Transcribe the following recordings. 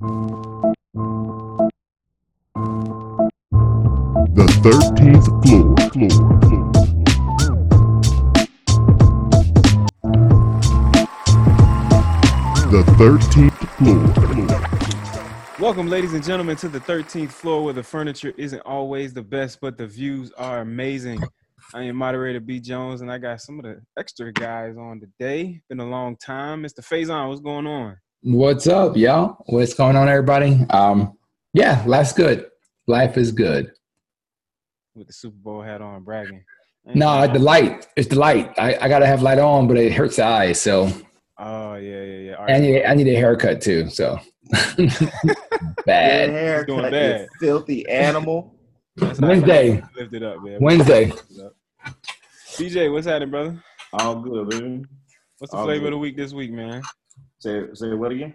The 13th floor. floor. The 13th floor. Welcome, ladies and gentlemen, to the 13th floor where the furniture isn't always the best, but the views are amazing. I am moderator B Jones, and I got some of the extra guys on today. Been a long time. Mr. Faison, what's going on? What's up, y'all? What's going on, everybody? Um, yeah, life's good. Life is good. With the Super Bowl hat on, bragging. No, the light. It's the light. I, I gotta have light on, but it hurts the eyes. So Oh yeah, yeah, yeah. All I need I need a haircut too. So Bad bad. haircut, doing you bad. filthy animal. That's Wednesday. Lift it up, man. Wednesday. DJ, what's happening, brother? All good, baby. What's the All flavor good. of the week this week, man? Say say what again?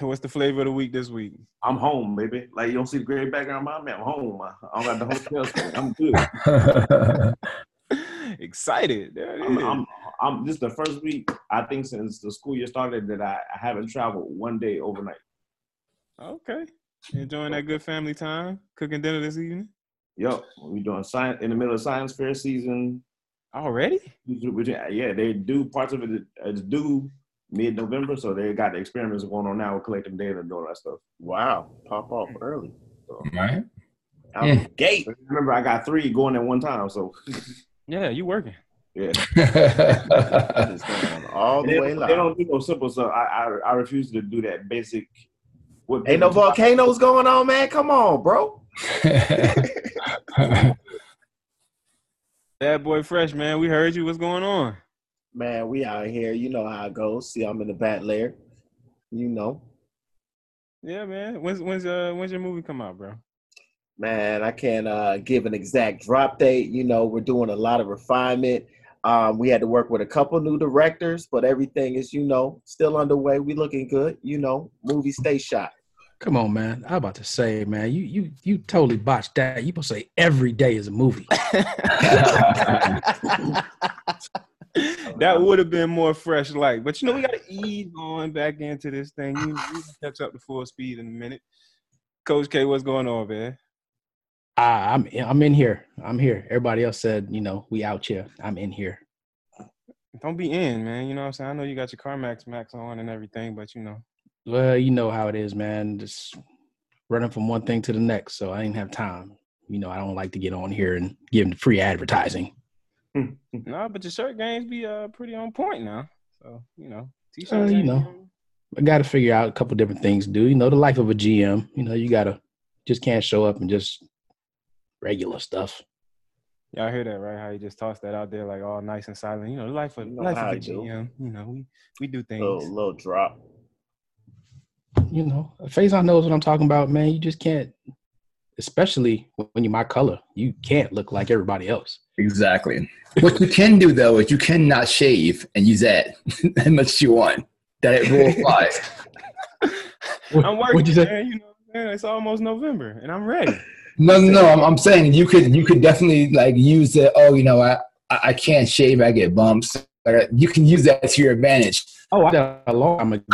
What's the flavor of the week this week? I'm home, baby. Like you don't see the gray background behind me. I'm home. I don't got the hotel stay. I'm good. Excited. There it is. I'm, I'm, I'm this is the first week I think since the school year started that I, I haven't traveled one day overnight. okay. Enjoying that good family time. Cooking dinner this evening. Yup, we doing science in the middle of science fair season. Already? Yeah, they do parts of it. it is due mid November, so they got the experiments going on now with collecting data and all that stuff. Wow, pop off early. right. Out Mm. the gate. Remember, I got three going at one time, so Yeah, you working. yeah. It's going on all they, the way don't- live. they don't do no simple stuff. I, I I refuse to do that basic. What Ain't no volcanoes going on, man. Come on, bro. Bad boy fresh, man. We heard you. What's going on? Man, we out here. You know how it goes. See, I'm in the bat layer. You know. Yeah, man. When's when's uh when's your movie come out, bro? Man, I can't uh, give an exact drop date. You know, we're doing a lot of refinement. Um, we had to work with a couple new directors, but everything is, you know, still underway. We looking good. You know, movie stay shot. Come on, man. I'm about to say, man, you you you totally botched that. You supposed to say every day is a movie. Oh, that would have been more fresh like. But you know, we gotta ease on back into this thing. You, you can catch up to full speed in a minute. Coach K, what's going on, man? I, I'm I'm in here. I'm here. Everybody else said, you know, we out here. I'm in here. Don't be in, man. You know what I'm saying? I know you got your CarMax Max on and everything, but you know. Well, you know how it is, man. Just running from one thing to the next. So I didn't have time. You know, I don't like to get on here and give them free advertising. No, but your shirt games be uh pretty on point now. So, you know, t-shirts. Uh, you know. even- I got to figure out a couple different things to do. You know, the life of a GM. You know, you gotta just can't show up and just regular stuff. Y'all hear that, right? How you just tossed that out there like all nice and silent. You know, the life of You know life how of I a do. GM. You know, we we do things. Little little drop. you know, Faison knows what I'm talking about, man. You just can't, especially when you're my color, you can't look like everybody else. Exactly. What you can do though is you cannot shave and use that as much as you want. That it will applies. I'm working, What'd you say? man. You know, man, it's almost November, and I'm ready. No, no, no. I'm, I'm saying you could you could definitely like use it. oh you know I I I can't shave I get bumps. Like, you can use that to your advantage. Oh, I did that a long time ago.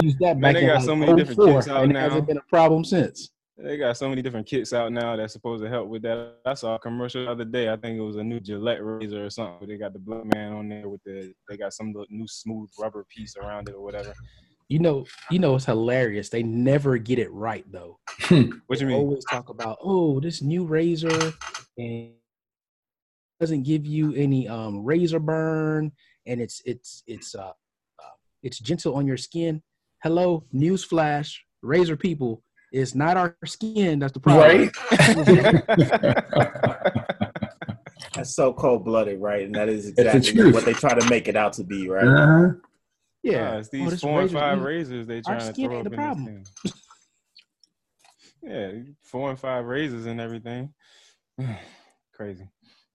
Used that Man, back they in got like so many different 04, out and it hasn't been a problem since. They got so many different kits out now that's supposed to help with that. I saw a commercial the other day. I think it was a new Gillette razor or something. They got the black man on there with the. They got some little new smooth rubber piece around it or whatever. You know, you know, it's hilarious. They never get it right though. What do you They mean? always talk about, oh, this new razor and doesn't give you any um razor burn, and it's it's it's uh, uh it's gentle on your skin. Hello, newsflash, razor people, it's not our skin that's the problem. Right? That's so cold blooded, right? And that is exactly truth. what they try to make it out to be, right? Uh-huh. Yeah, Yeah, it's Oh, these this four and five razors they Our trying to skin throw ain't up the in problem. this thing. yeah, four and five razors and everything. Crazy.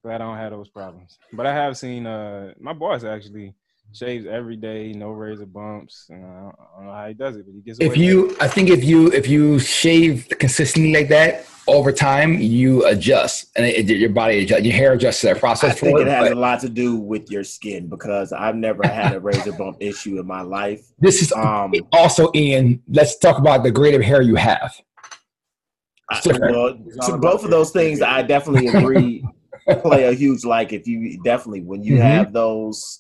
Glad I don't have those problems. But I have seen uh my boss actually shaves every day, no razor bumps. And I don't, I don't know how he does it, but he gets. Away If you, I think if you if you shave consistently like that over time, you adjust and it, your body adjusts, your hair adjusts to that process. I think for it has but a lot to do with your skin because I've never had a razor bump issue in my life. this is Um, also Ian. Let's talk about the grade of hair you have. I, well, so both of those things I definitely agree play a huge like if you definitely when you Mhm. have those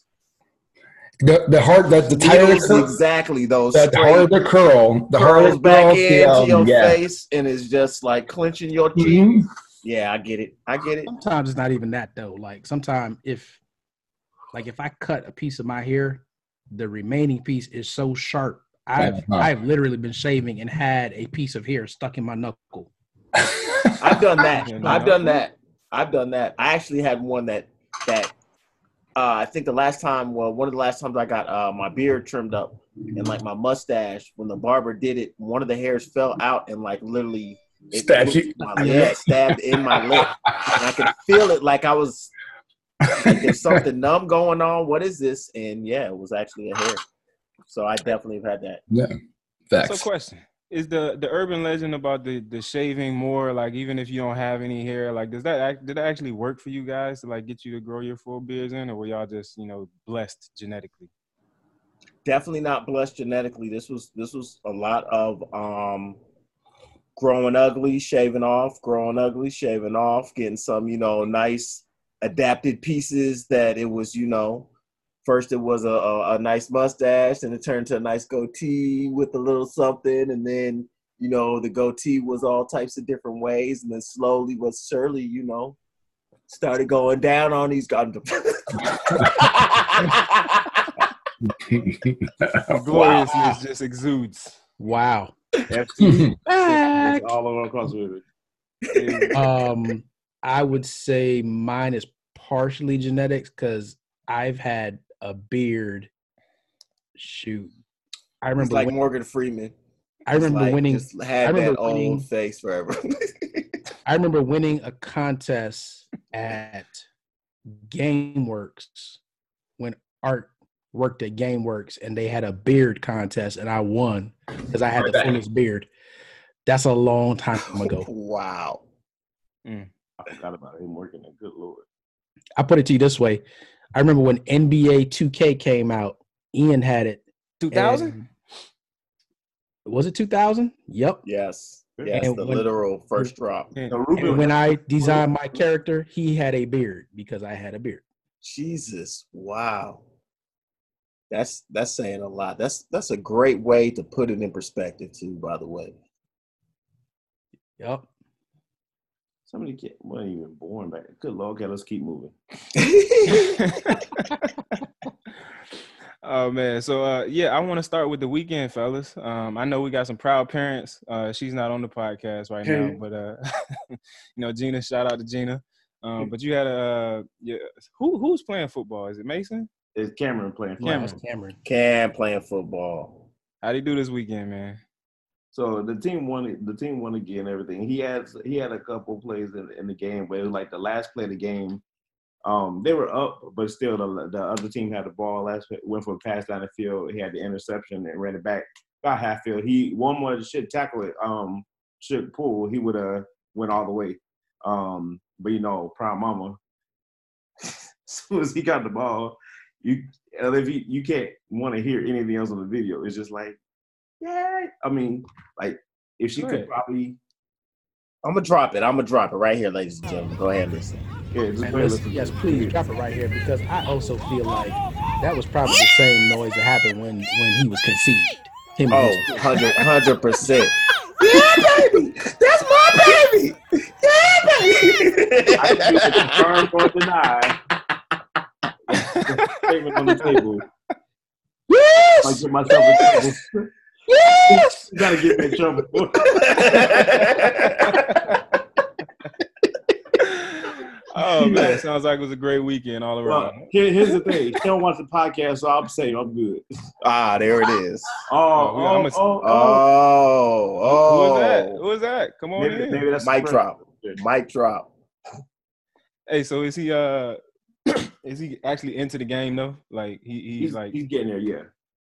The the hard the, the tighter the curl, exactly those the, the harder straight the curl, the harder curls the back curl, into um, your yeah. face and it's just like clenching your teeth. Mhm. Yeah, I get it. I get it. Sometimes it's not even that though. Like sometimes if like if I cut a piece of my hair, the remaining piece is so sharp. I've. I've literally been shaving and had a piece of hair stuck in my knuckle. I've done that. I've done that. I've done that. I actually had one that that uh, I think the last time, well, one of the last times I got uh, my beard trimmed up and like my mustache, when the barber did it, one of the hairs fell out and like literally it Stabbed you? My, yeah, stabbed in my lip, and I could feel it like I was like there's something numb going on. What is this? And yeah, it was actually a hair. So I definitely have had that. Yeah, So, facts. question is the the urban legend about the the shaving more like even if you don't have any hair, like does that act, did that actually work for you guys to like get you to grow your full beards in, or were y'all just you know blessed genetically? definitely not blessed genetically. This was this was a lot of um growing ugly, shaving off, growing ugly, shaving off, getting some, you know, nice adapted pieces that it was, you know, first it was a, a, a nice mustache and it turned to a nice goatee with a little something and then you know the goatee was all types of different ways and then slowly but surely you know started going down on these guys The gloriousness just exudes. Wow. All over across with it. um, I would say mine is partially genetics because I've had a beard. Shoot, I It's remember. like when- Morgan Freeman. I remember Like, winning. Just had I remember that old winning- face forever. I remember winning a contest at GameWorks when Art worked at GameWorks and they had a beard contest and I won because I had the fullest beard. That's a long time ago. wow. Mm, I forgot about him working there. Good lord. I put it to you this way. I remember when NBA 2K came out, Ian had it. Two thousand. and- Was it 2000? Yep. Yes. Yes. And the when- literal first drop. So And when I designed my character, he had a beard because I had a beard. Jesus. Wow. That's that's saying a lot. That's that's a great way to put it in perspective too, by the way. Yep. Somebody kids weren't even born back. then. Good lord. Okay, let's keep moving. oh man, so uh, yeah, I want to start with the weekend, fellas. Um, I know we got some proud parents. Uh, she's not on the podcast right now, but uh, you know, Gina. Shout out to Gina. Um, but you had a uh, yeah, who who's playing football? Is it Mason? Is Cameron playing. Yeah, Cameron. Cameron. Cam playing football. How'd he do this weekend, man? So the team won. The team won again. Everything. He had. He had a couple plays in, in the game, but it was like the last play of the game. Um, they were up, but still the the other team had the ball. Last went for a pass down the field. He had the interception and ran it back about half field. He one more should tackle it. Um, should pull. He would have went all the way. Um, but you know, prime mama. as soon as he got the ball, you if you you can't want to hear anything else on the video. It's just like, yeah. I mean, like if she Go could probably I'm gonna drop it. I'm gonna drop it right here, ladies and gentlemen. Go ahead and listen. yeah, Man, listen, listen. yes, please drop it right here because I also feel like that was probably the same noise that happened when when he was conceived. Him Oh, 100 100 percent. Yeah, baby. That's my baby. Yeah, baby. I don't need to confirm or deny. Statement on the table. Yes. I get myself in trouble. Yes. You gotta get me in trouble. oh man, sounds like it was a great weekend all well, around. here, here's the thing. He don't watch the podcast, so I'm saying I'm good. ah, there it is. Oh, Oh, oh, I'm a- oh, oh. Oh, Who oh. was that? Who was that? Come on Maybe, in. maybe that's Mic the drop. first. Mic drop. Hey, so is he uh Is he actually into the game though? Like he, he's, He's like he's getting there, yeah.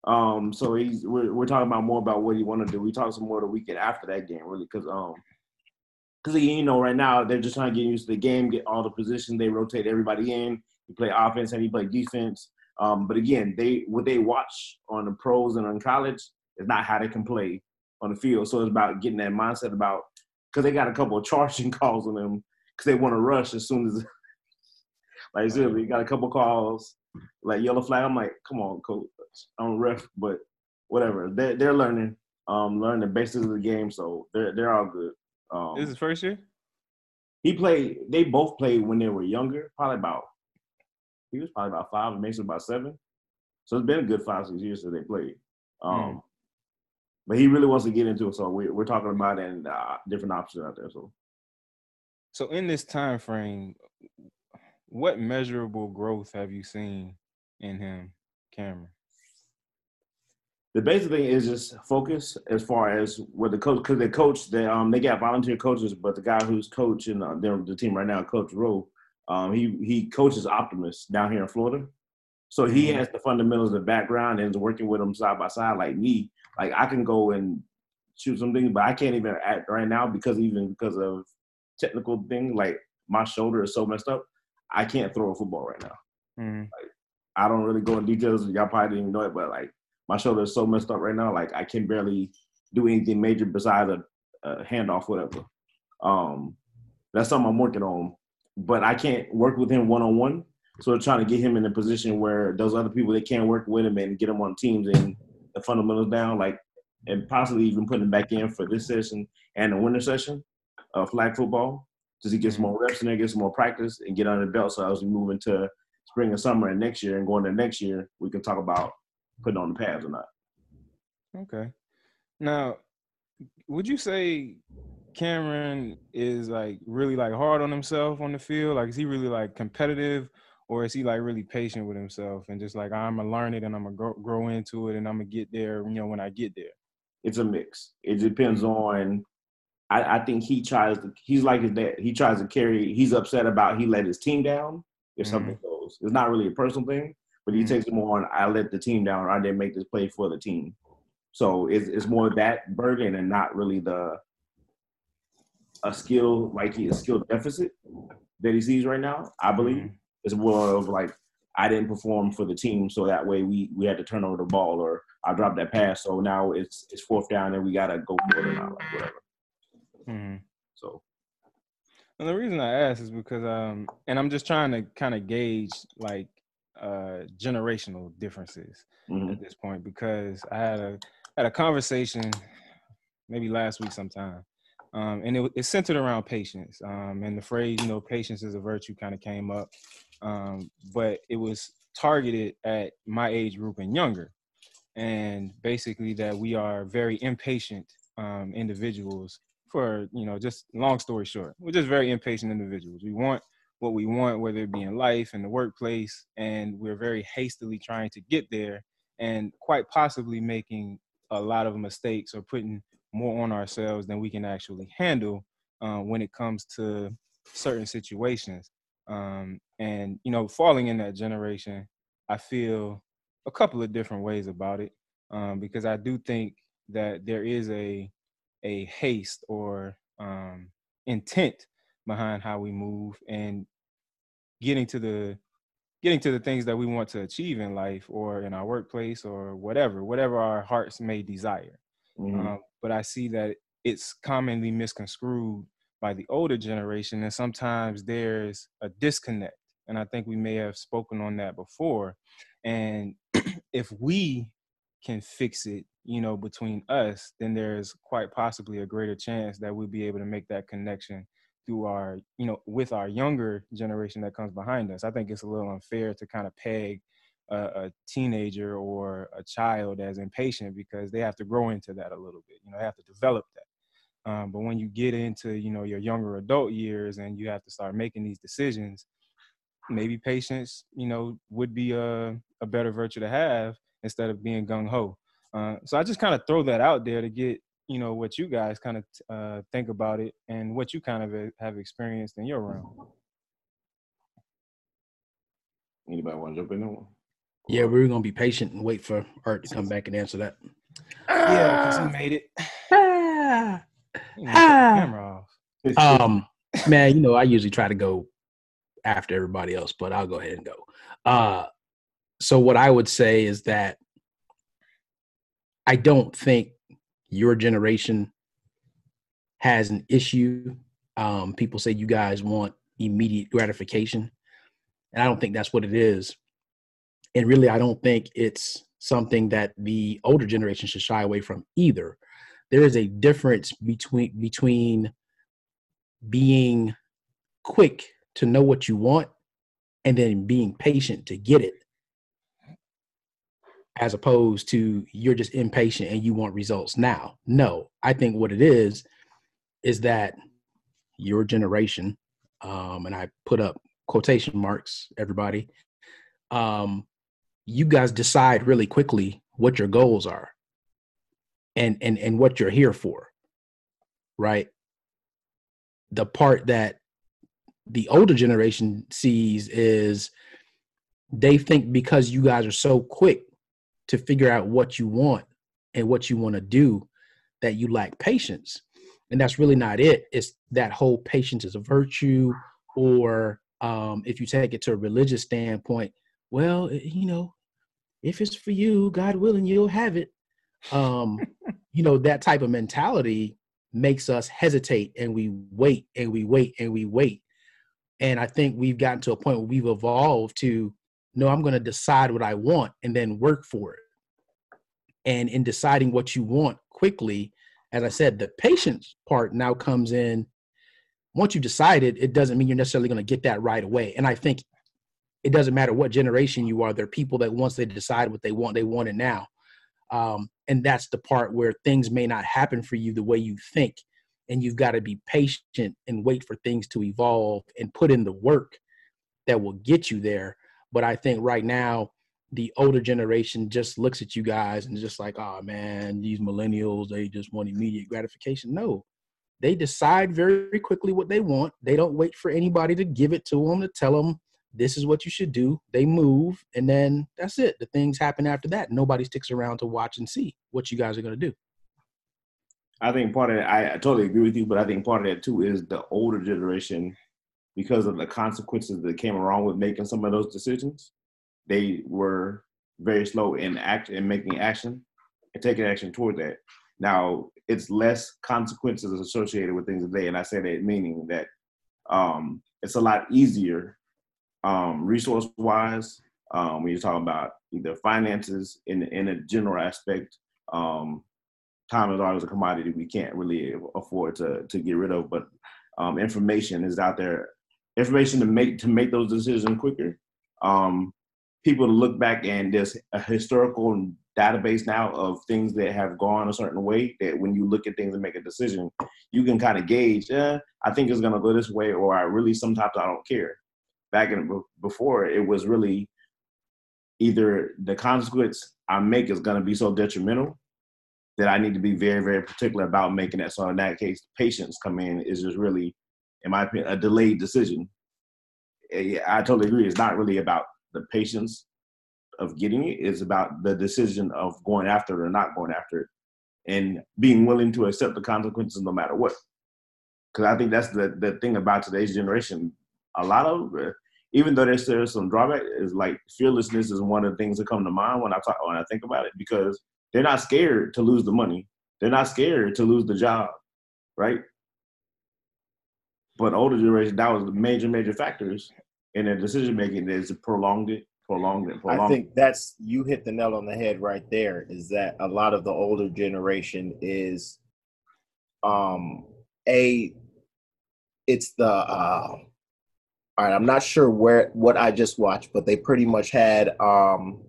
Um, so he's we're we're talking about more about what he want to do. We talk some more the weekend after that game, really, because um, because you know right now they're just trying to get used to the game, get all the positions. They rotate everybody in. You play offense and you play defense. Um, but again, they what they watch on the pros and on college is not how they can play on the field. So it's about getting that mindset about because they got a couple of charging calls on them because they want to rush as soon as like seriously, you got a couple calls like yellow flag. I'm like, come on, coach, A ref, but whatever. They're they're learning, um, learning the basics of the game, so they're they're all good. Um, this is his first year. he played. They both played when they were younger, probably about. He was probably about five, and Mason about seven. So it's been a good five, six years since they played. Um, Mm. But he really wants to get into it, so we're we're talking about it and uh, different options out there. So So in this time frame, what measurable growth have you seen in him, Cameron? The basic thing is just focus as far as what the coach, because the coach, they um they got volunteer coaches, but the guy who's coaching uh, their, the team right now, Coach Rowe, um he he coaches Optimist down here in Florida, so he Mhm. has the fundamentals, the background, and is working with them side by side like me. Like I can go and shoot something, but I can't even act right now because even because of technical thing, like my shoulder is so messed up, I can't throw a football right now. Mhm. I don't really go in details. Y'all probably didn't even know it, but like my shoulder is so messed up right now. Like I can barely do anything major besides a, a handoff, whatever. Um, that's something I'm working on, but I can't work with him one on one. So we're trying to get him in a position where those other people they can't work with him and get him on teams and the fundamentals down, like and possibly even putting him back in for this session and the winter session of flag football, so he gets more reps in there, gets more practice, and get under the belt. So as we move into spring and summer and next year and going to next year, we can talk about putting on the pads or not. Okay. Now, would you say Cameron is like really like hard on himself on the field? Like, is he really like competitive, or is he like really patient with himself and just like I'm gonna learn it and I'm gonna grow, grow into it and I'm gonna get there, you know, when I get there? It's a mix. It depends mm-hmm. on. I, I think he tries to. He's like his dad. He tries to carry. He's upset about he let his team down. If something mm-hmm. goes, it's not really a personal thing, but he Mhm. takes it more on. I let the team down. Or I didn't make this play for the team. So it's it's more that burden and not really the a skill like he a skill deficit that he sees right now. I believe Mhm. it's more of like I didn't perform for the team, so that way we we had to turn over the ball or I dropped that pass, so now it's it's fourth down and we gotta go for it or not, like whatever. Mhm. So And the reason I ask is because um and I'm just trying to kind of gauge like uh generational differences mhm. at this point because I had a had a conversation maybe last week sometime. Um, and it, it's centered around patience. Um, and the phrase, you know, patience is a virtue kind of came up. Um, but it was targeted at my age group and younger. And basically that we are very impatient um, individuals for, you know, just long story short, we're just very impatient individuals. We want what we want, whether it be in life, in the workplace, and we're very hastily trying to get there and quite possibly making a lot of mistakes or putting more on ourselves than we can actually handle uh, when it comes to certain situations. Um, and you know, falling in that generation, I feel a couple of different ways about it um, because I do think that there is a a haste or um, intent behind how we move and getting to the getting to the things that we want to achieve in life or in our workplace or whatever whatever our hearts may desire Mhm. um, but I see that it's commonly misconstrued by the older generation, and sometimes there's a disconnect. And I think we may have spoken on that before. And if we can fix it, you know, between us, then there's quite possibly a greater chance that we'll be able to make that connection through our, you know, with our younger generation that comes behind us. I think it's a little unfair to kind of peg a, a teenager or a child as impatient because they have to grow into that a little bit. You know, they have to develop that. Um, but when you get into you know your younger adult years and you have to start making these decisions, maybe patience, you know, would be a, a better virtue to have instead of being gung ho. Uh, so I just kind of throw that out there to get you know what you guys kind of uh, think about it and what you kind of uh, have experienced in your realm. Anybody want to jump in on one? Yeah, we're gonna be patient and wait for Art to come back and answer that. Yeah, because he made it. Ah. He didn't camera off. um man you know i usually try to go after everybody else but i'll go ahead and go uh so what i would say is that i don't think your generation has an issue um people say you guys want immediate gratification. And i don't think that's what it is. And really i don't think it's something that the older generation should shy away from either. There is a difference between between being quick to know what you want and then being patient to get it as opposed to you're just impatient and you want results now. No i think what it is is that your generation um, and i put up quotation marks everybody um, you guys decide really quickly what your goals are and and and what you're here for right? The part that the older generation sees is they think because you guys are so quick to figure out what you want and what you want to do that you lack patience. And that's really not it. It's that whole patience is a virtue or um, if you take it to a religious standpoint well eh, you know if it's for you god willing you'll have it. Um, you know that type of mentality makes us hesitate and we wait and we wait and we wait. And I think we've gotten to a point where we've evolved to no, I'm going to decide what I want and then work for it. And in deciding what you want quickly, as I said, the patience part now comes in. Once you've decided, it doesn't mean you're necessarily going to get that right away. And I think it doesn't matter what generation you are, there are people that once they decide what they want, they want it now. Um, and that's the part where things may not happen for you the way you think and you've got to be patient and wait for things to evolve and put in the work that will get you there but i think right now the older generation just looks at you guys and just like oh man these millennials they just want immediate gratification no they decide very quickly what they want they don't wait for anybody to give it to them to tell them this is what you should do. They move, and then that's it. The things happen after that. Nobody sticks around to watch and see what you guys are going to do. I think part of it, I, I totally agree with you, but I think part of that too is the older generation, because of the consequences that came along with making some of those decisions, they were very slow in act in making action and taking action toward that. Now it's less consequences associated with things today, and I say that meaning that um, it's a lot easier um, resource wise, um, when you're talking about either finances in in a general aspect, um, time is always a commodity we can't really afford to to get rid of. But um, information is out there, information to make to make those decisions quicker. Um, people to look back and there's a historical database now of things that have gone a certain way that when you look at things and make a decision, you can kind of gauge, eh, I think it's gonna go this way, or I really sometimes I don't care back in before it was really either the consequence I make is to be so detrimental that I need to be very, very particular about making that. So in that case, patience come in is just really, in my opinion, a delayed decision. I totally agree. It's not really about the patience of getting it. It's about the decision of going after it or not going after it, and being willing to accept the consequences no matter what. Because I think that's the the thing about today's generation a lot of even though there's there's some drawback is like fearlessness is one of the things that come to mind when I talk when I think about it because they're not scared to lose the money. They're not scared to lose the job, right? But older generation, that was the major, major factors in their decision making is prolonged it, prolonged it, prolonged I think that's you hit the nail on the head right there. Is that a lot of the older generation is, um, a, it's the uh, all right, I'm not sure where what I just watched, but they pretty much had um,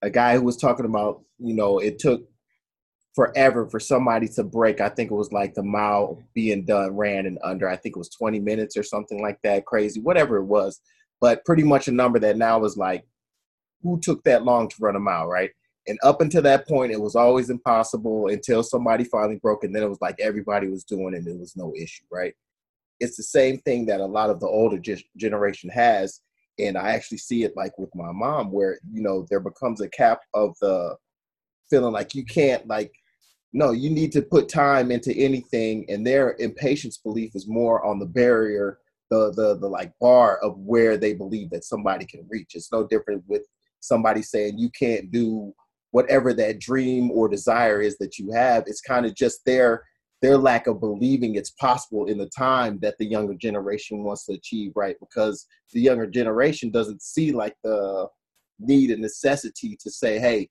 a guy who was talking about, you know, it took forever for somebody to break. I think it was like the mile being done ran in under, I think it was 20 minutes or something like that, crazy, whatever it was. But pretty much a number that now is like, who took that long to run a mile, right? And up until that point, it was always impossible until somebody finally broke, and then it was like everybody was doing it, and it was no issue, right? it's the same thing that a lot of the older ge- generation has and I actually see it like with my mom, where you know there becomes a cap of the feeling like you can't like no you need to put time into anything and their impatience belief is more on the barrier the the the like bar of where they believe that somebody can reach. It's no different with somebody saying you can't do whatever that dream or desire is that you have. It's kind of just their their lack of believing it's possible in the time that the younger generation wants to achieve right? Because the younger generation doesn't see like the need and necessity to say hey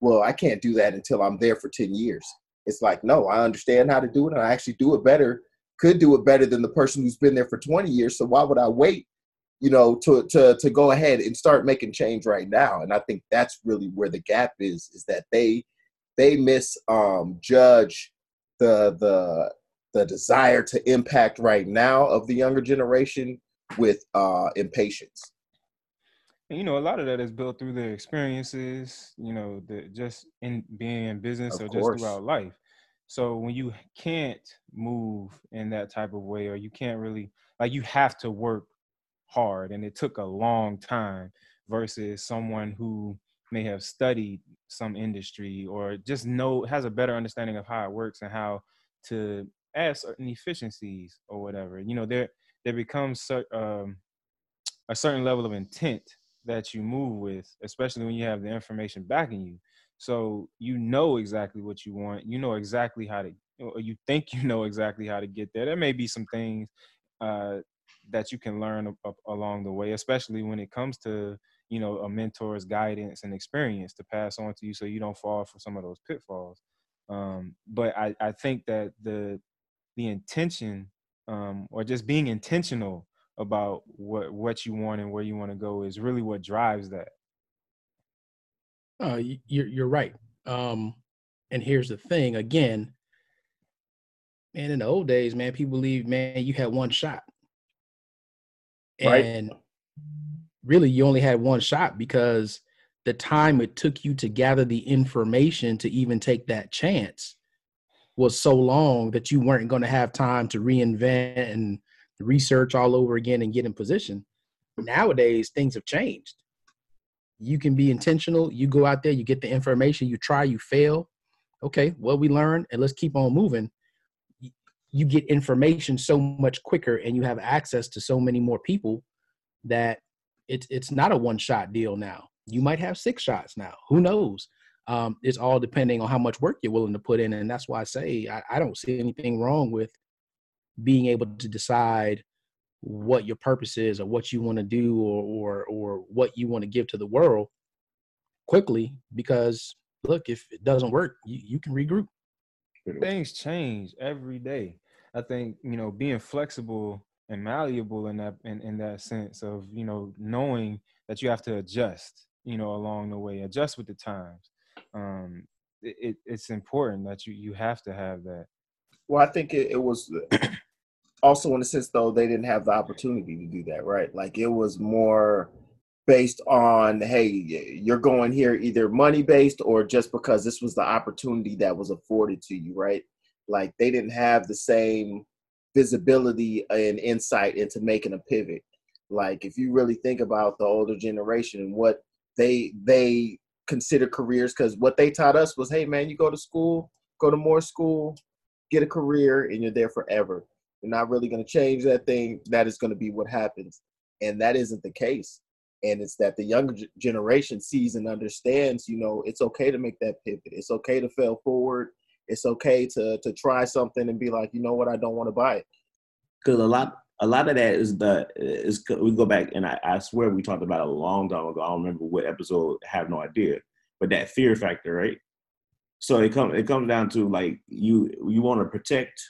well, I can't do that until I'm there for 10 years. It's like, no, I understand how to do it and I actually do it better, could do it better than the person who's been there for 20 years. So why would I wait, you know, to to to go ahead and start making change right now? And I think that's really where the gap is, is that they they miss um the the the desire to impact right now of the younger generation with uh impatience. And, you know, a lot of that is built through their experiences, you know, the just in being in business Of or course. just throughout life. So when you can't move in that type of way, or you can't really like you have to work hard and it took a long time versus someone who may have studied some industry or just know has a better understanding of how it works and how to add certain efficiencies or whatever. You know, there there becomes um, a certain level of intent that you move with, especially when you have the information backing you. So you know exactly what you want. You know exactly how to, or you think you know exactly how to get there. There may be some things uh, that you can learn a- a- along the way, especially when it comes to you know a mentor's guidance and experience to pass on to you, so you don't fall for some of those pitfalls. Um, but I, I think that the the intention um, or just being intentional about what what you want and where you want to go is really what drives that. Uh, you're you're right. Um, and here's the thing again, man. In the old days, man, people believe, man, you had one shot, Right. and really, you only had one shot because the time it took you to gather the information to even take that chance was so long that you weren't going to have time to reinvent and research all over again and get in position. Nowadays, things have changed you can be intentional. You go out there, you get the information, you try, you fail. Okay, well, we learn and let's keep on moving. You get information so much quicker and you have access to so many more people that it's it's not a one shot deal now. You might have six shots now. Who knows? Um, it's all depending on how much work you're willing to put in. And that's why I say I, I don't see anything wrong with being able to decide what your purpose is or what you want to do or or or what you want to give to the world quickly because look if it doesn't work you, you can regroup. Things change every day. I think you know being flexible and malleable in that in, in that sense of you know knowing that you have to adjust you know along the way adjust with the times um it, it, it's important that you you have to have that. Well, I think it, it was also in a sense though they didn't have the opportunity to do that, right? Like it was more based on hey, you're going here either money based or just because this was the opportunity that was afforded to you, right? Like they didn't have the same visibility and insight into making a pivot. Like if you really think about the older generation and what they they consider careers because what they taught us was hey man you go to school go to more school get a career and you're there forever. You're not really going to change that thing. That is going to be what happens. And that isn't the case. And it's that the younger generation sees and understands, you know, it's okay to make that pivot. It's okay to fail forward. It's okay to to try something and be like, you know what, I don't want to buy it. because a lot a lot of that is the is we go back and I, I swear we talked about a long time ago. I don't remember what episode. Have no idea, but that fear factor, right? So it comes it comes down to like you you want to protect.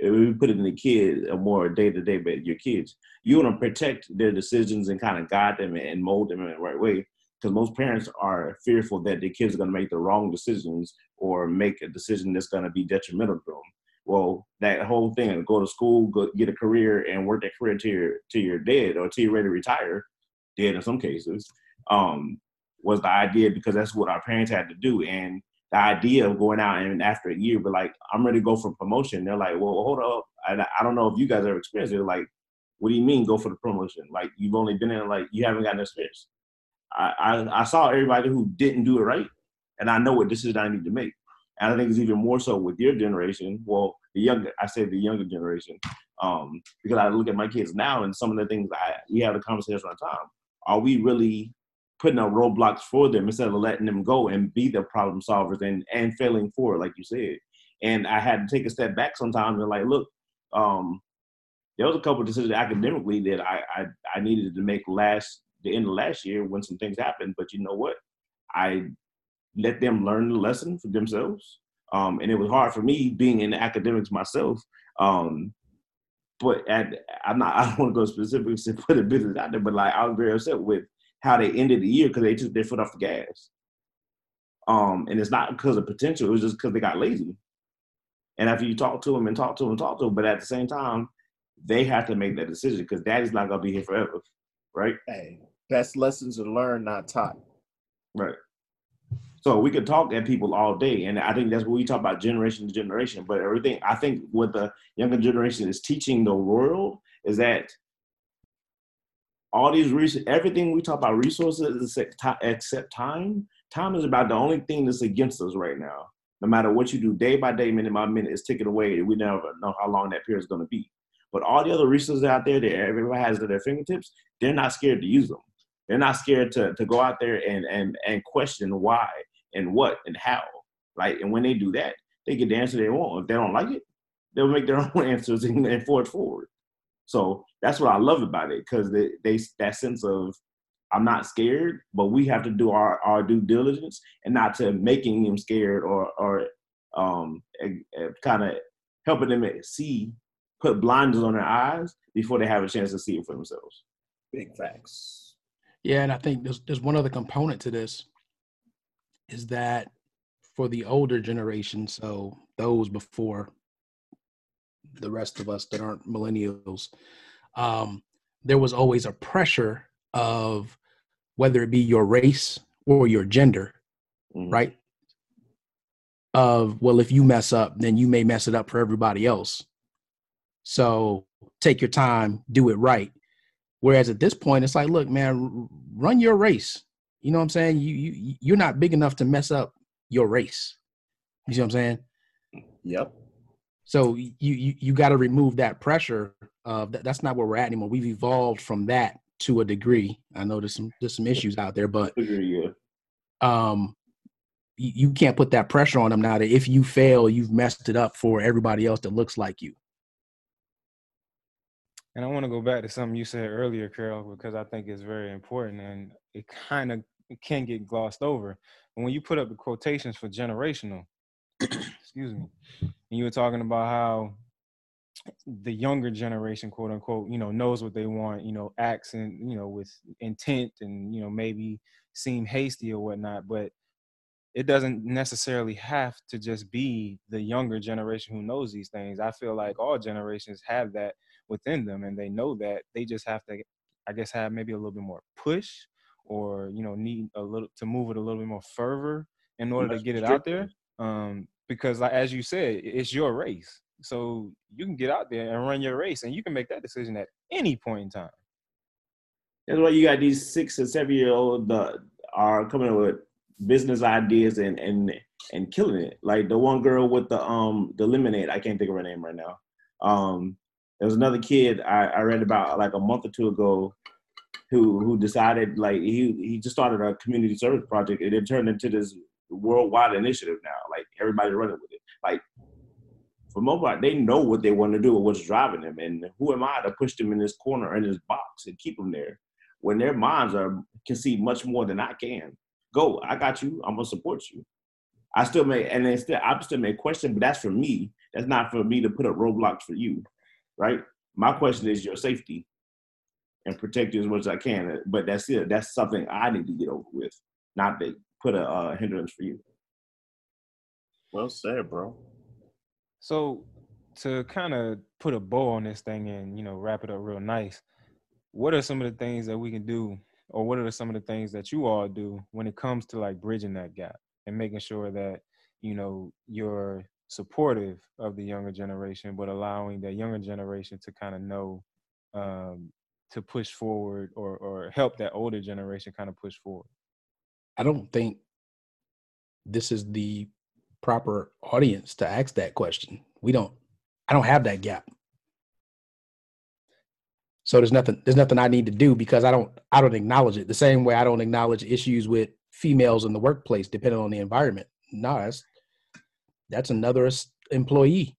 If We put it in the kids a more day to day, but your kids you want to protect their decisions and kind of guide them and mold them in the right way. Because most parents are fearful that their kids are going to make the wrong decisions or make a decision that's going to be detrimental to them well, that whole thing, go to school, go get a career, and work that career you're till you're dead or till you're ready to retire, dead in some cases, um, was the idea because that's what our parents had to do. And the idea of going out and after a year, but like I'm ready to go for promotion. They're like, well, hold up, I, I don't know if you guys ever experienced it. They're like What do you mean go for the promotion? Like you've only been in like you haven't gotten experience. I, I I saw everybody who didn't do it right, and I know what decision I need to make. And I think it's even more so with your generation. Well, the younger I say the younger generation, um, because I look at my kids now and some of the things I we have a conversation the time. Are we really putting up roadblocks for them instead of letting them go and be the problem solvers and and failing for it, like you said? And I had to take a step back sometimes and like, look, um, there was a couple of decisions academically that I, I I needed to make last the end of last year when some things happened. But you know what? I let them learn the lesson for themselves. Um, and it was hard for me being in academics myself. Um, but at, I'm not. I don't want to go specifically to put a business out there, but like I was very upset with how they ended the year because they took their foot off the gas. Um, and it's not because of potential; it was just because they got lazy. And after you talk to them and talk to them and talk to them, but at the same time, they have to make that decision because daddy's not gonna be here forever, right? Hey, best lessons are learned, not taught. Right. So we could talk at people all day, and I think that's what we talk about generation to generation. But everything I think what the younger generation is teaching the world is that all these resources, everything we talk about resources except ti- except time. Time is about the only thing that's against us right now. No matter what you do, day by day, minute by minute, it's ticking away. We never know how long that period is going to be. But all the other resources out there that everybody has at their fingertips, they're not scared to use them. They're not scared to, to go out there and, and, and question why and what and how. Like, and when they do that, they get the answer they want. If they don't like it, they'll make their own answers and, and forge forward. So that's what I love about it because they, they that sense of I'm not scared, but we have to do our, our due diligence and not to making them scared or or um, kind of helping them see, put blinders on their eyes before they have a chance to see it for themselves. Big facts. Yeah, and I think there's there's one other component to this is that for the older generation, so those before the rest of us that aren't millennials, um, there was always a pressure of whether it be your race or your gender, Mhm. right? Of well, if you mess up, then you may mess it up for everybody else. So take your time, do it right. Whereas at this point, it's like, look, man, run your race. You know what I'm saying? You you you're not big enough to mess up your race. You see what I'm saying? Yep. So you you you got to remove that pressure. Of that, that's not where we're at anymore. We've evolved from that to a degree. I know there's some there's some issues out there, but um, you, you can't put that pressure on them now. That if you fail, you've messed it up for everybody else that looks like you. And I want to go back to something you said earlier, Carol, because I think it's very important and it kind of can get glossed over. And when you put up the quotations for generational, excuse me, and you were talking about how the younger generation, quote unquote, you know, knows what they want, you know, acts and, you know, with intent and, you know, maybe seem hasty or whatnot. But it doesn't necessarily have to just be the younger generation who knows these things. I feel like all generations have that within them and they know that they just have to i guess have maybe a little bit more push or you know need a little to move it a little bit more fervor in order to get it out there um because like as you said it's your race so you can get out there and run your race and you can make that decision at any point in time That's why you got these six and seven year old uh, are coming up with business ideas and and and killing it. Like the one girl with the um the lemonade, I can't think of her name right now. Um, there was another kid I, I read about like a month or two ago who who decided like he he just started a community service project and it turned into this worldwide initiative now. Like everybody's running with it. Like for mobile, they know what they want to do and what's driving them. And who am I to push them in this corner in this box and keep them there when their minds are can see much more than I can? Go, I got you. I'm gonna support you. I still may, and then still, I still may question, but that's for me. That's not for me to put up roadblocks for you, right? My question is your safety and protect you as much as I can. But that's it. That's something I need to get over with, not to put a uh, hindrance for you. Well said, bro. So to kind of put a bow on this thing and you know wrap it up real nice, what are some of the things that we can do, or what are some of the things that you all do when it comes to like bridging that gap and making sure that you know you're supportive of the younger generation, but allowing that younger generation to kind of know um, to push forward or or help that older generation kind of push forward? I don't think this is the proper audience to ask that question. We don't I don't have that gap. So there's nothing there's nothing I need to do because I don't I don't acknowledge it. The same way I don't acknowledge issues with females in the workplace depending on the environment. No, that's that's another employee.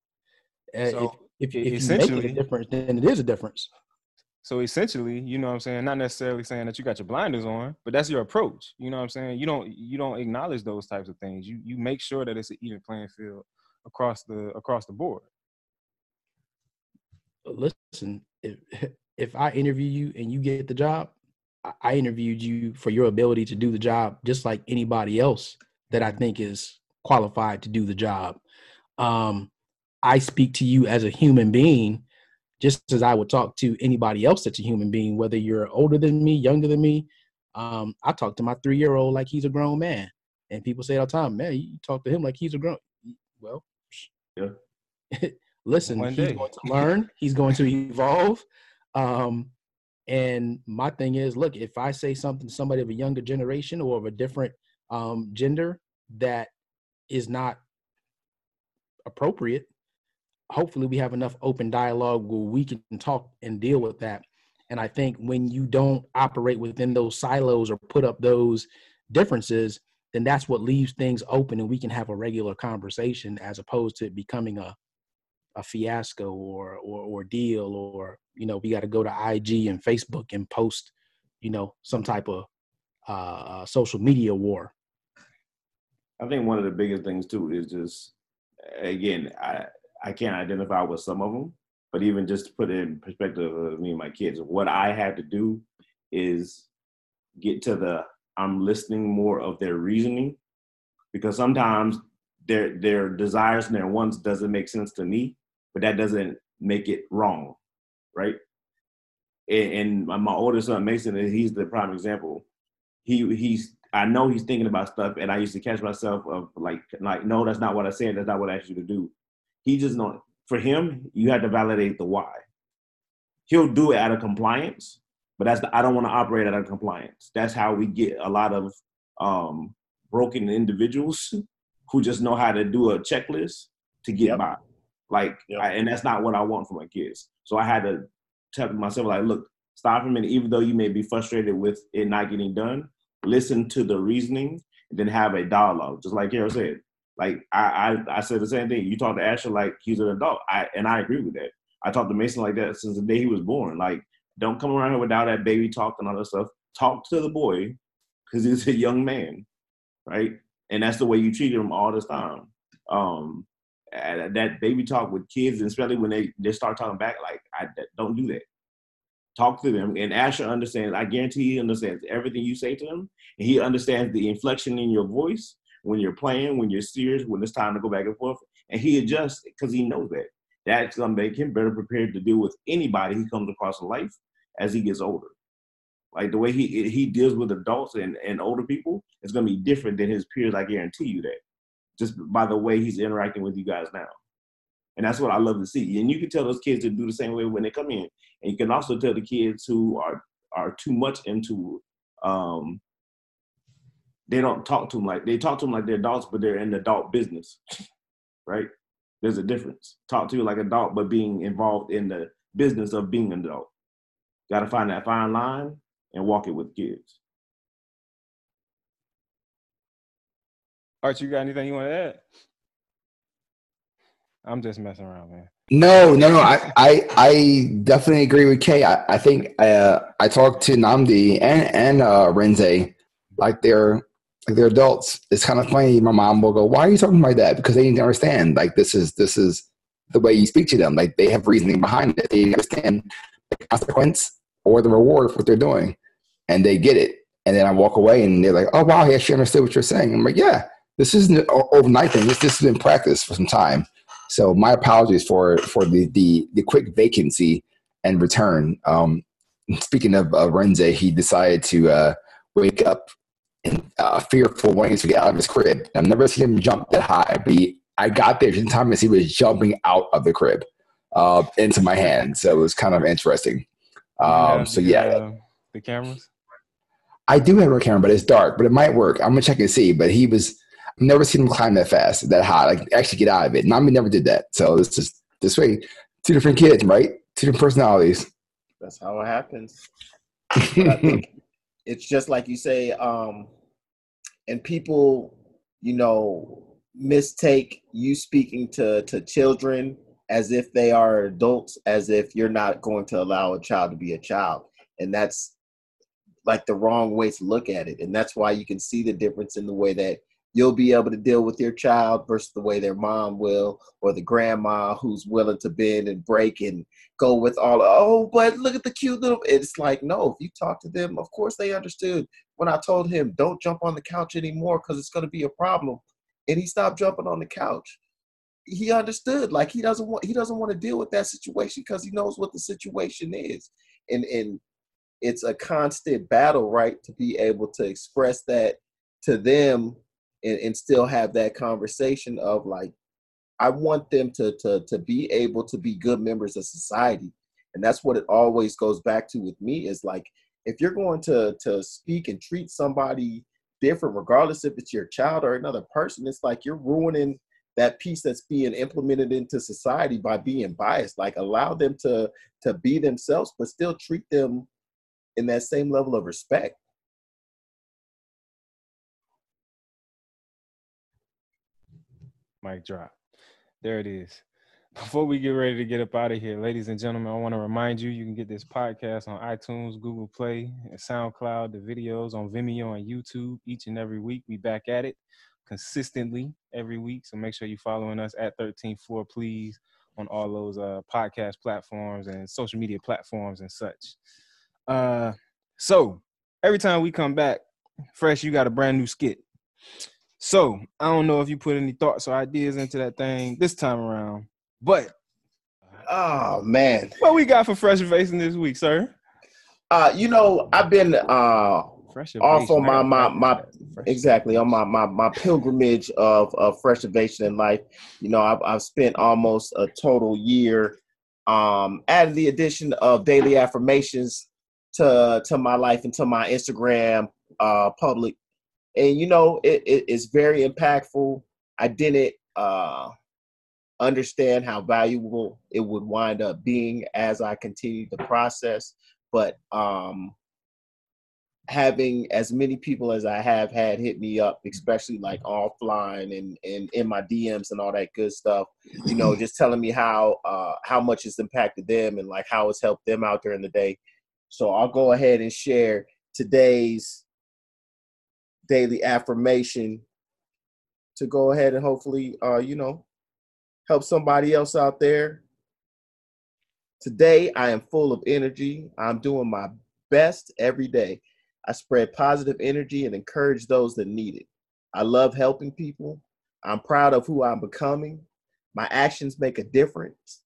Uh, So, if, if, if you make it a difference, then it is a difference. So essentially, you know what I'm saying, not necessarily saying that you got your blinders on, but that's your approach. You know what I'm saying? You don't you don't acknowledge those types of things. You you make sure that it's an even playing field across the across the board. listen, if if I interview you and you get the job, I- interviewed you for your ability to do the job, just like anybody else that I think is qualified to do the job. Um, I speak to you as a human being, just as I would talk to anybody else that's a human being, whether you're older than me, younger than me. Um, I talk to my three year old like he's a grown man, and people say all the time, "Man, you talk to him like he's a grown." Well, Yeah. listen, One he's day. going to learn. he's going to evolve. Um, and my thing is, look, if I say something to somebody of a younger generation or of a different um, gender that is not appropriate, hopefully we have enough open dialogue where we can talk and deal with that. And I think when you don't operate within those silos or put up those differences, then that's what leaves things open and we can have a regular conversation as opposed to becoming a a fiasco or or ordeal or you know we got to go to IG and Facebook and post you know some type of uh, uh, social media war. I think one of the biggest things too is just again, I I can't identify with some of them, but even just to put it in perspective of me and my kids, what I had to do is get to the I'm listening more of their reasoning because sometimes their their desires and their wants doesn't make sense to me, but that doesn't make it wrong, right? And, my, older son Mason, he's the prime example. He he's I know he's thinking about stuff, and I used to catch myself of like, like, no, that's not what I said. That's not what I asked you to do. He just don't. For him, you have to validate the why. He'll do it out of compliance, but that's the, I don't want to operate out of compliance. That's how we get a lot of um, broken individuals who just know how to do a checklist to get Yep. by. Like, Yep. I, and that's not what I want for my kids. So I had to tell myself, like, look, stop for a minute. Even though you may be frustrated with it not getting done, listen to the reasoning and then have a dialogue. Just like Carol said. Like I, I, I said the same thing. You talk to Asher like he's an adult. I and I agree with that. I talked to Mason like that since the day he was born. Like, don't come around here without that baby talk and all that stuff. Talk to the boy because he's a young man, right? And that's the way you treat him all this time. Um, that baby talk with kids, especially when they they start talking back, like I don't do that. Talk to them, and Asher understands. I guarantee he understands everything you say to him, and he understands the inflection in your voice when you're playing, when you're serious, when it's time to go back and forth, and he adjusts because he knows that. That's gonna make him better prepared to deal with anybody he comes across in life as he gets older. Like the way he he deals with adults and, and older people is gonna be different than his peers. I guarantee you that, just by the way he's interacting with you guys now. And that's what I love to see. And you can tell those kids to do the same way when they come in. And you can also tell the kids who are are too much into um they don't talk to them like they talk to them like they're adults, but they're in the adult business. Right? There's a difference. Talk to you like adult, but being involved in the business of being an adult. Gotta find that fine line and walk it with kids. Art, you got anything you want to add? I'm just messing around, man. No, no, no. I, I, I definitely agree with Kay. I, I think uh, I talked to Namdi and and uh, Renze like they're like they're adults. It's kind of funny. My mom will go, "Why are you talking like that?" Because they need to understand. Like this is this is the way you speak to them. Like they have reasoning behind it. They understand the consequence or the reward for what they're doing, and they get it. And then I walk away, and they're like, "Oh wow, he actually understood what you're saying." I'm like, "Yeah, this isn't an overnight thing. This this has been practiced for some time." So my apologies for for the the, the quick vacancy and return. Um, speaking of uh, Renze, he decided to uh, wake up and uh, fearful wanting to get out of his crib. I've never seen him jump that high, but he, I got there in time as he was jumping out of the crib uh, into my hand. So it was kind of interesting. Um, have so the, yeah, uh, the cameras. I do have a camera, but it's dark, but it might work. I'm gonna check and see. But he was I've never seen him climb that fast, that high, like actually get out of it. Nami never did that. So it's just this way. Two different kids, right? Two different personalities. That's how it happens. I think it's just like you say, um, and people, you know, mistake you speaking to to children as if they are adults, as if you're not going to allow a child to be a child, and that's like the wrong way to look at it. And that's why you can see the difference in the way that you'll be able to deal with your child versus the way their mom will, or the grandma who's willing to bend and break and go with all oh but look at the cute little it's like no if you talk to them of course they understood. When i told him don't jump on the couch anymore because it's going to be a problem and he stopped jumping on the couch he understood like he doesn't want he doesn't want to deal with that situation because he knows what the situation is. And and it's a constant battle right to be able to express that to them and, and still have that conversation of like I want them to to to be able to be good members of society. And that's what it always goes back to with me is like if you're going to to speak and treat somebody different, regardless if it's your child or another person, it's like you're ruining that piece that's being implemented into society by being biased. Like allow them to to be themselves, but still treat them in that same level of respect. Mic drop. There it is. Before we get ready to get up out of here, ladies and gentlemen, I want to remind you you can get this podcast on iTunes, Google Play, and SoundCloud, the videos on Vimeo and YouTube each and every week. We back at it consistently every week. So make sure you're following us at 13th Floor, please, on all those uh, podcast platforms and social media platforms and such. Uh, so every time we come back, Fresh, you got a brand new skit. So I don't know if you put any thoughts or ideas into that thing this time around, but Oh man. what we got for fresh facing this week, sir? Uh, you know, I've been uh Fresh Off on my- my- my- exactly on my my, my pilgrimage of, of fresh innovation in life you know I've, I've spent almost a total year um adding the addition of daily affirmations to to my life and to my instagram uh public and you know it, it it's very impactful i didn't uh understand how valuable it would wind up being as i continued the process but um having as many people as I have had hit me up, especially like offline and, and in my DMs and all that good stuff, you know, just telling me how uh how much it's impacted them and like how it's helped them out during the day. So I'll go ahead and share today's daily affirmation to go ahead and hopefully uh, you know, help somebody else out there. Today I am full of energy. I'm doing my best every day. I spread positive energy and encourage those that need it. I love helping people. I'm proud of who I'm becoming. My actions make a difference.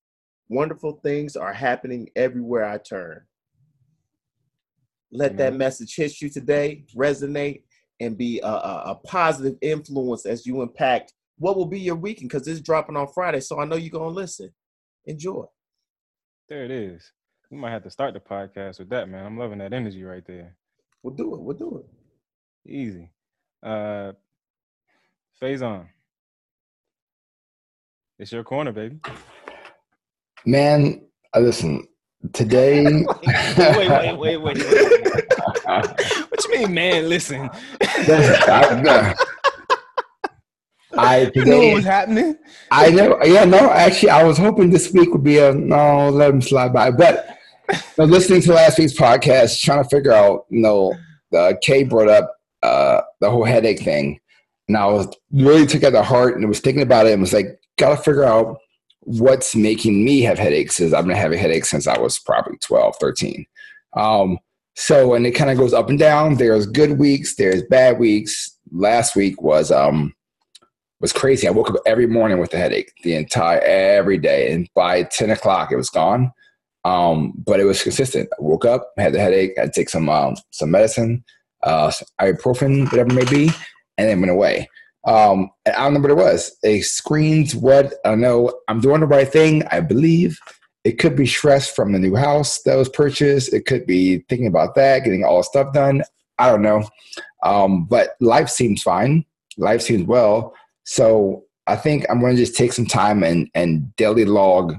Wonderful things are happening everywhere I turn. Let that message hit you today, resonate, and be a, a, a positive influence as you impact what will be your weekend because it's dropping on Friday. So I know you're going to listen. Enjoy. There it is. We might have to start the podcast with that, man. I'm loving that energy right there. We'll do it. We'll do it. Easy. Uh phase on. It's your corner, baby. Man, uh, listen, today. wait, wait, wait, wait, wait. mean, man? Listen. I, I you today, what was happening. I know. Yeah, no. Actually, I was hoping this week would be a no. Let him slide by. But you know, listening to last week's podcast, trying to figure out, you know, the Kay brought up uh, the whole headache thing, and I was really took it to heart and was thinking about it and was like, gotta figure out what's making me have headaches. Is I've been having headaches since I was probably 12, 13. Um, so, and it kind of goes up and down. There's good weeks, there's bad weeks. Last week was um was crazy. I woke up every morning with a headache, the entire every day, and by ten o'clock it was gone. Um, but it was consistent. I woke up, had the headache, had to take some um, some medicine, uh, ibuprofen, whatever it may be, and it went away. Um, I don't know what it was. It screens what I know. I'm doing the right thing, I believe, it could be stress from the new house that was purchased. It could be thinking about that, getting all stuff done. I don't know. Um, but life seems fine. Life seems well. So I think I'm going to just take some time and, and daily log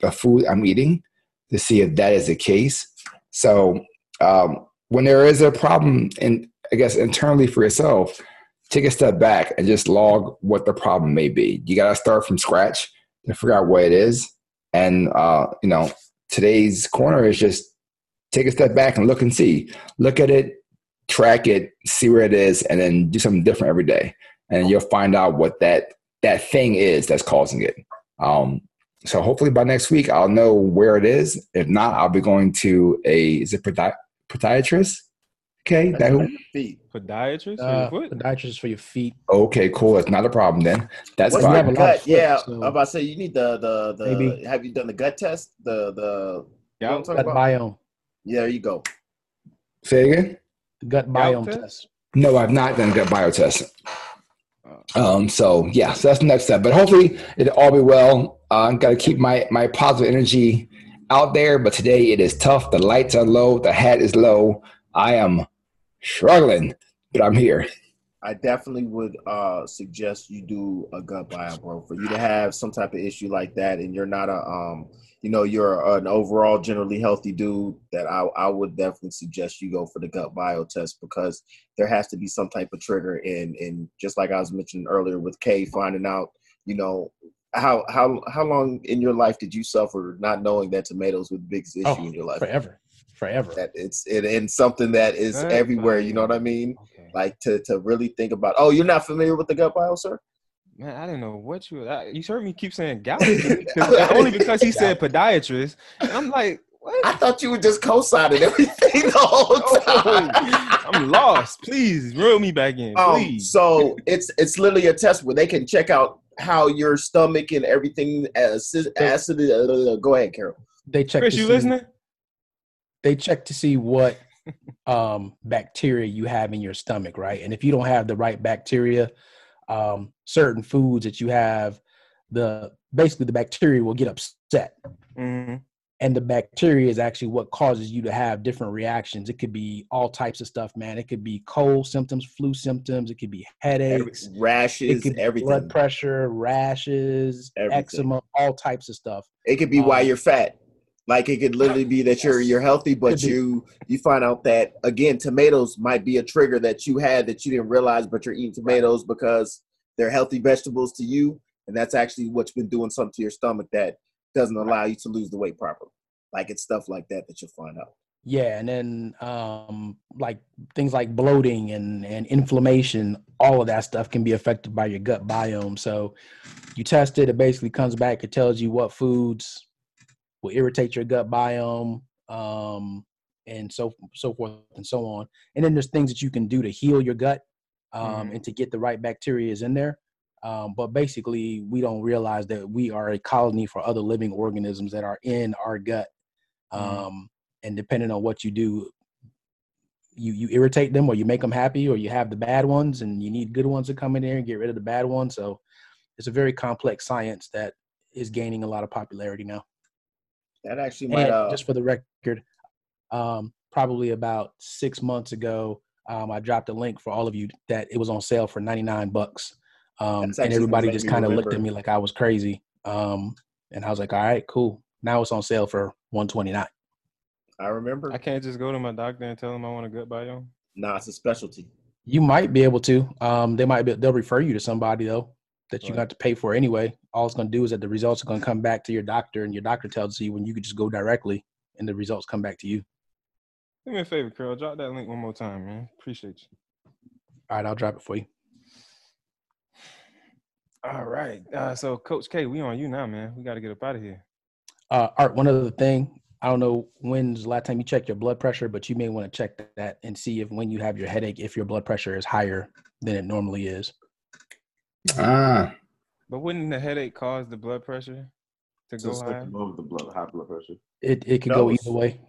the food I'm eating to see if that is the case. So um, when there is a problem, in I guess internally for yourself, take a step back and just log what the problem may be. You got to start from scratch to figure out what it is. And uh, you know, today's corner is just take a step back and look and see. Look at it, track it, see where it is, and then do something different every day. And you'll find out what that that thing is that's causing it. Um, so hopefully by next week I'll know where it is. If not, I'll be going to a is it podi- podiatrist? Okay, that who, Feet. Podiatrist Uh, for your foot? podiatrist for your feet. okay, cool. That's not a problem then. That's What's fine. the a lot of gut? foot, yeah, so- I'm about to say you need the the the. Maybe. Have you done the gut test? The the. You know I'm talking Gut about? biome. Yeah, there you go. Say again. Gut Gout biome test? test. No, I've not done gut biotest. Um, so yeah, so that's the next step. But hopefully it'll all be well. Uh, I've got to keep my my positive energy out there. But today it is tough. The lights are low. The hat is low. I am struggling, but I'm here. I definitely would uh, suggest you do a gut biome, bro. For you to have some type of issue like that, and you're not a, um, you know, you're an overall generally healthy dude. That I, I would definitely suggest you go for the gut bio test because there has to be some type of trigger. And and just like I was mentioning earlier with Kay, finding out, you know, how how how long in your life did you suffer not knowing that tomatoes were the biggest issue Oh, in your life? forever, forever. That it's it and something that is Gut everywhere. You know what I mean? Okay. like to to really think about. Oh, you're not familiar with the gut bio, sir? Man, I didn't know what you. I, you heard me keep saying gout to me, 'cause- only because he said podiatrist. And I'm like, what? I thought you were just co-signing everything the whole time. I'm lost. Please reel me back in, Um, please. so it's it's literally a test where they can check out how your stomach and everything acid. acid uh, go ahead, Carol. They check. Chris, you see- listening? They check to see what um, bacteria you have in your stomach, right? And if you don't have the right bacteria, um, certain foods that you have, the basically the bacteria will get upset. Mhm. and the bacteria is actually what causes you to have different reactions. It could be all types of stuff, man. It could be cold symptoms, flu symptoms. It could be headaches. It Rashes, could be everything. blood pressure, rashes, Everything. eczema, all types of stuff. It could be why Um, you're fat. Like it could literally be that you're you're healthy, but you you find out that again tomatoes might be a trigger that you had that you didn't realize, but you're eating tomatoes because they're healthy vegetables to you, and that's actually what's been doing something to your stomach that doesn't allow you to lose the weight properly. Like it's stuff like that that you'll find out. Yeah, and then um, like things like bloating and and inflammation, all of that stuff can be affected by your gut biome. So you test it, it basically comes back, it tells you what foods will irritate your gut biome, um, and so so forth and so on. And then there's things that you can do to heal your gut um, Mhm. and to get the right bacteria is in there. Um, but basically, we don't realize that we are a colony for other living organisms that are in our gut. Mhm. Um, and depending on what you do, you you irritate them or you make them happy or you have the bad ones and you need good ones to come in there and get rid of the bad ones. So it's a very complex science that is gaining a lot of popularity now. That actually might And uh, just for the record, um, probably about six months ago, um, I dropped a link for all of you that it was on sale for 99 bucks. Um, and everybody just kind of looked at me like I was crazy. Um, and I was like, all right, cool. Now it's on sale for 129. I remember. I can't just go to my doctor and tell him I want a gut biome. Nah, it's a specialty. You might be able to. Um, they might be. They'll refer you to somebody though that you Right. got to pay for anyway. All it's going to do is that the results are going to come back to your doctor, and your doctor tells you when you could just go directly, and the results come back to you. Do me a favor, Carol. Drop that link one more time, man. Appreciate you. All right, I'll drop it for you. All right. Uh, so, Coach K, we on you now, man. We got to get up out of here. Uh, Art, one other thing. I don't know when's the last time you checked your blood pressure, but you may want to check that and see if when you have your headache, if your blood pressure is higher than it normally is. Ah, But wouldn't the headache cause the blood pressure to So go it's high? above the blood high blood pressure. It it could go Knows. either way.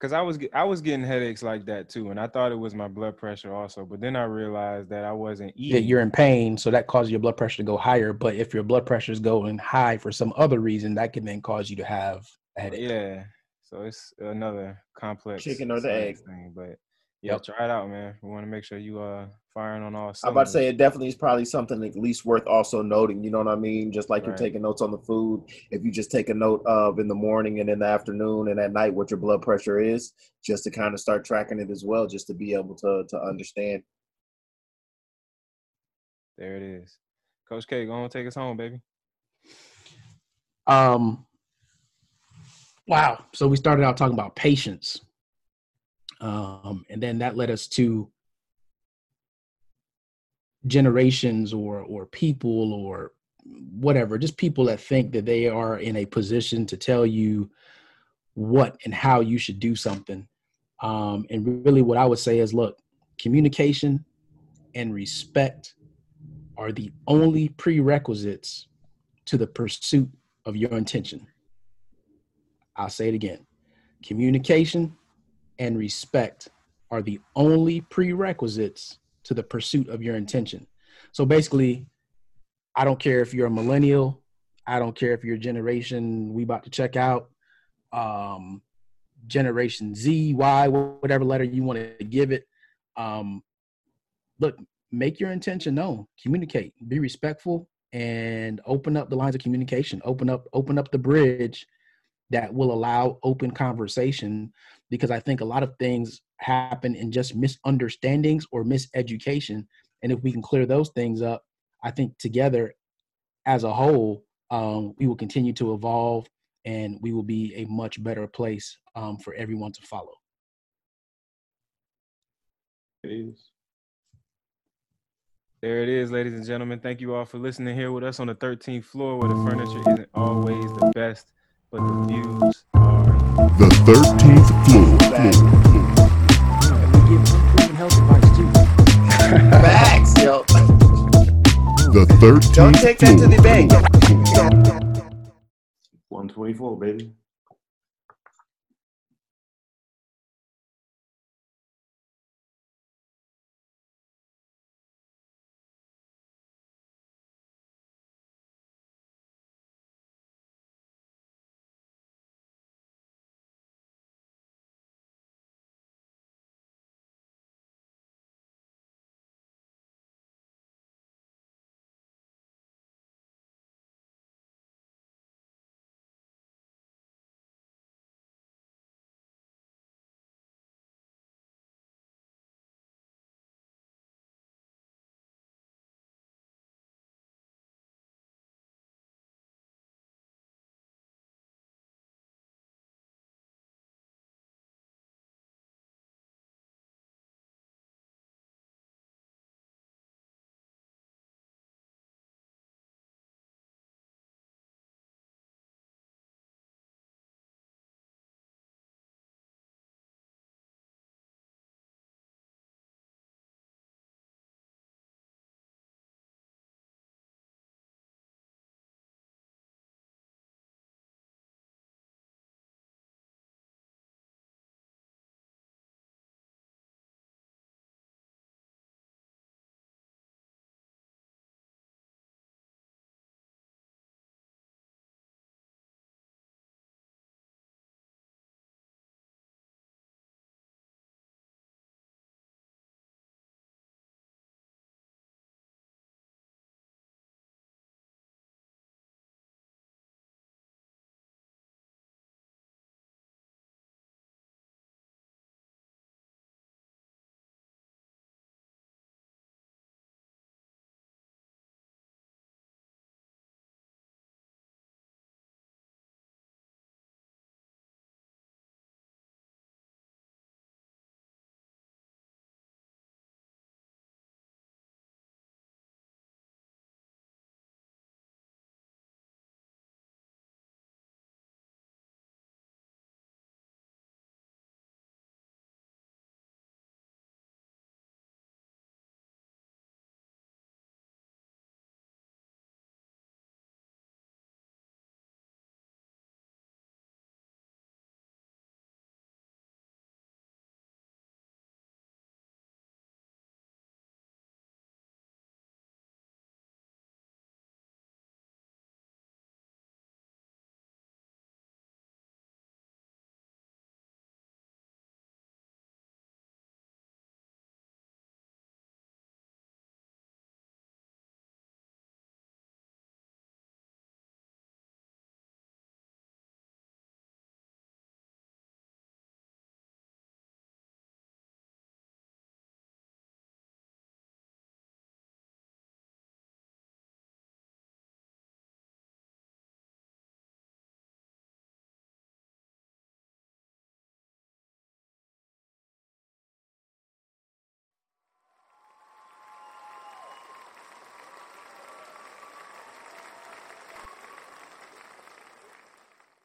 Cause I was I was getting headaches like that too, and I thought it was my blood pressure also. But then I realized that I wasn't Yeah, eating. you're in pain, so that causes your blood pressure to go higher. But if your blood pressure is going high for some other reason, that can then cause you to have a headache. yeah. So it's another complex Chicken or the egg. thing. But yeah, try it out, man. We want to make sure you uh firing on all. Cylinders. I'm about to say it definitely is probably something at least worth also noting. You know what I mean? Just like you're taking notes on the food, if you just take a note of in the morning and in the afternoon and at night what your blood pressure is, just to kind of start tracking it as well, just to be able to to understand. there it is. Coach K, go on take us home, baby. Um, wow. So we started out talking about patience. Um, and then that led us to generations or or people or whatever, just people that think that they are in a position to tell you what and how you should do something. Um, and really what I would say is look, communication and respect are the only prerequisites to the pursuit of your intention. I'll say it again. Communication and respect are the only prerequisites to the pursuit of your intention. So basically, I don't care if you're a millennial, I don't care if you're generation we about to check out, um, generation Z, Y, whatever letter you want to give it. Um, look, make your intention known, communicate, be respectful, and open up the lines of communication open up open up the bridge that will allow open conversation because i think a lot of things happen in just misunderstandings or miseducation and if we can clear those things up i think together as a whole um, we will continue to evolve and we will be a much better place um, for everyone to follow It is. There it is, ladies and gentlemen. Thank you all for listening here with us on the 13th floor where the furniture isn't always the best, but the views are. The 13th floor. we give health advice too Facts, yo. The 13th Don't take that to the bank. 124, baby.